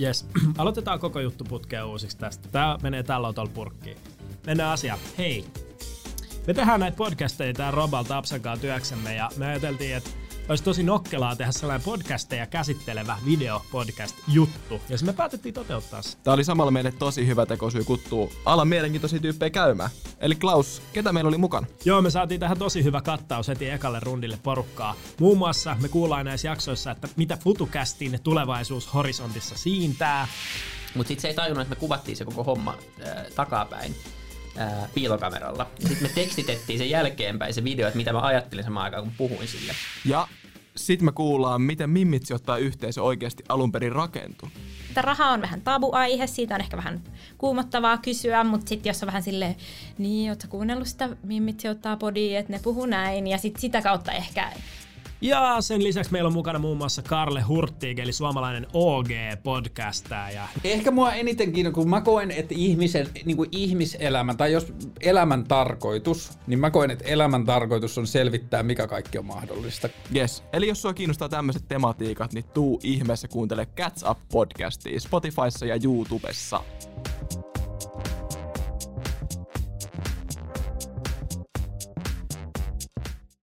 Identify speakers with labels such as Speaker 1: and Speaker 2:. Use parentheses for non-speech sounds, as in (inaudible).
Speaker 1: Yes. (clears throat) Aloitetaan koko juttu putkeen uusiksi tästä. Tää menee tällä autolla purkkiin. Mennään asiaan. Hei. Me tehdään näitä podcasteja tää Robal Tapsan työksemme ja me ajateltiin, että olisi tosi nokkelaa tehdä sellainen podcasteja käsittelevä videopodcast-juttu. Ja se me päätettiin toteuttaa se.
Speaker 2: Tämä oli samalla meille tosi hyvä tekosyy kuttuu alan mielenkiintoisia tyyppejä käymään. Eli Klaus, ketä meillä oli mukana?
Speaker 1: Joo, me saatiin tähän tosi hyvä kattaus heti ekalle rundille porukkaa. Muun muassa me kuullaan näissä jaksoissa, että mitä FutuCastin tulevaisuus horisontissa siintää.
Speaker 3: Mutta sitten se ei tajunnut, että me kuvattiin se koko homma äh, takapäin ää, piilokameralla. Sitten me tekstitettiin sen jälkeenpäin se video, että mitä mä ajattelin samaan aikaan, kun puhuin sille.
Speaker 2: Ja sitten me kuullaan, miten Mimmitsi ottaa yhteisö oikeasti alun perin rakentuu.
Speaker 4: Että raha on vähän tabuaihe, siitä on ehkä vähän kuumottavaa kysyä, mutta sitten jos on vähän silleen, niin, ootko kuunnellut sitä Mimmitsi ottaa podia, että ne puhuu näin, ja sitten sitä kautta ehkä
Speaker 1: ja sen lisäksi meillä on mukana muun muassa Karle Hurtig, eli suomalainen OG-podcastaja.
Speaker 5: Ehkä mua eniten kiinnostaa, kun mä koen, että ihmisen, niin kuin ihmiselämä, tai jos elämän tarkoitus, niin mä koen, että elämän tarkoitus on selvittää, mikä kaikki on mahdollista.
Speaker 2: Yes, eli jos sua kiinnostaa tämmöiset tematiikat, niin tuu ihmeessä kuuntele Catch Up podcastia Spotifyssa ja YouTubessa.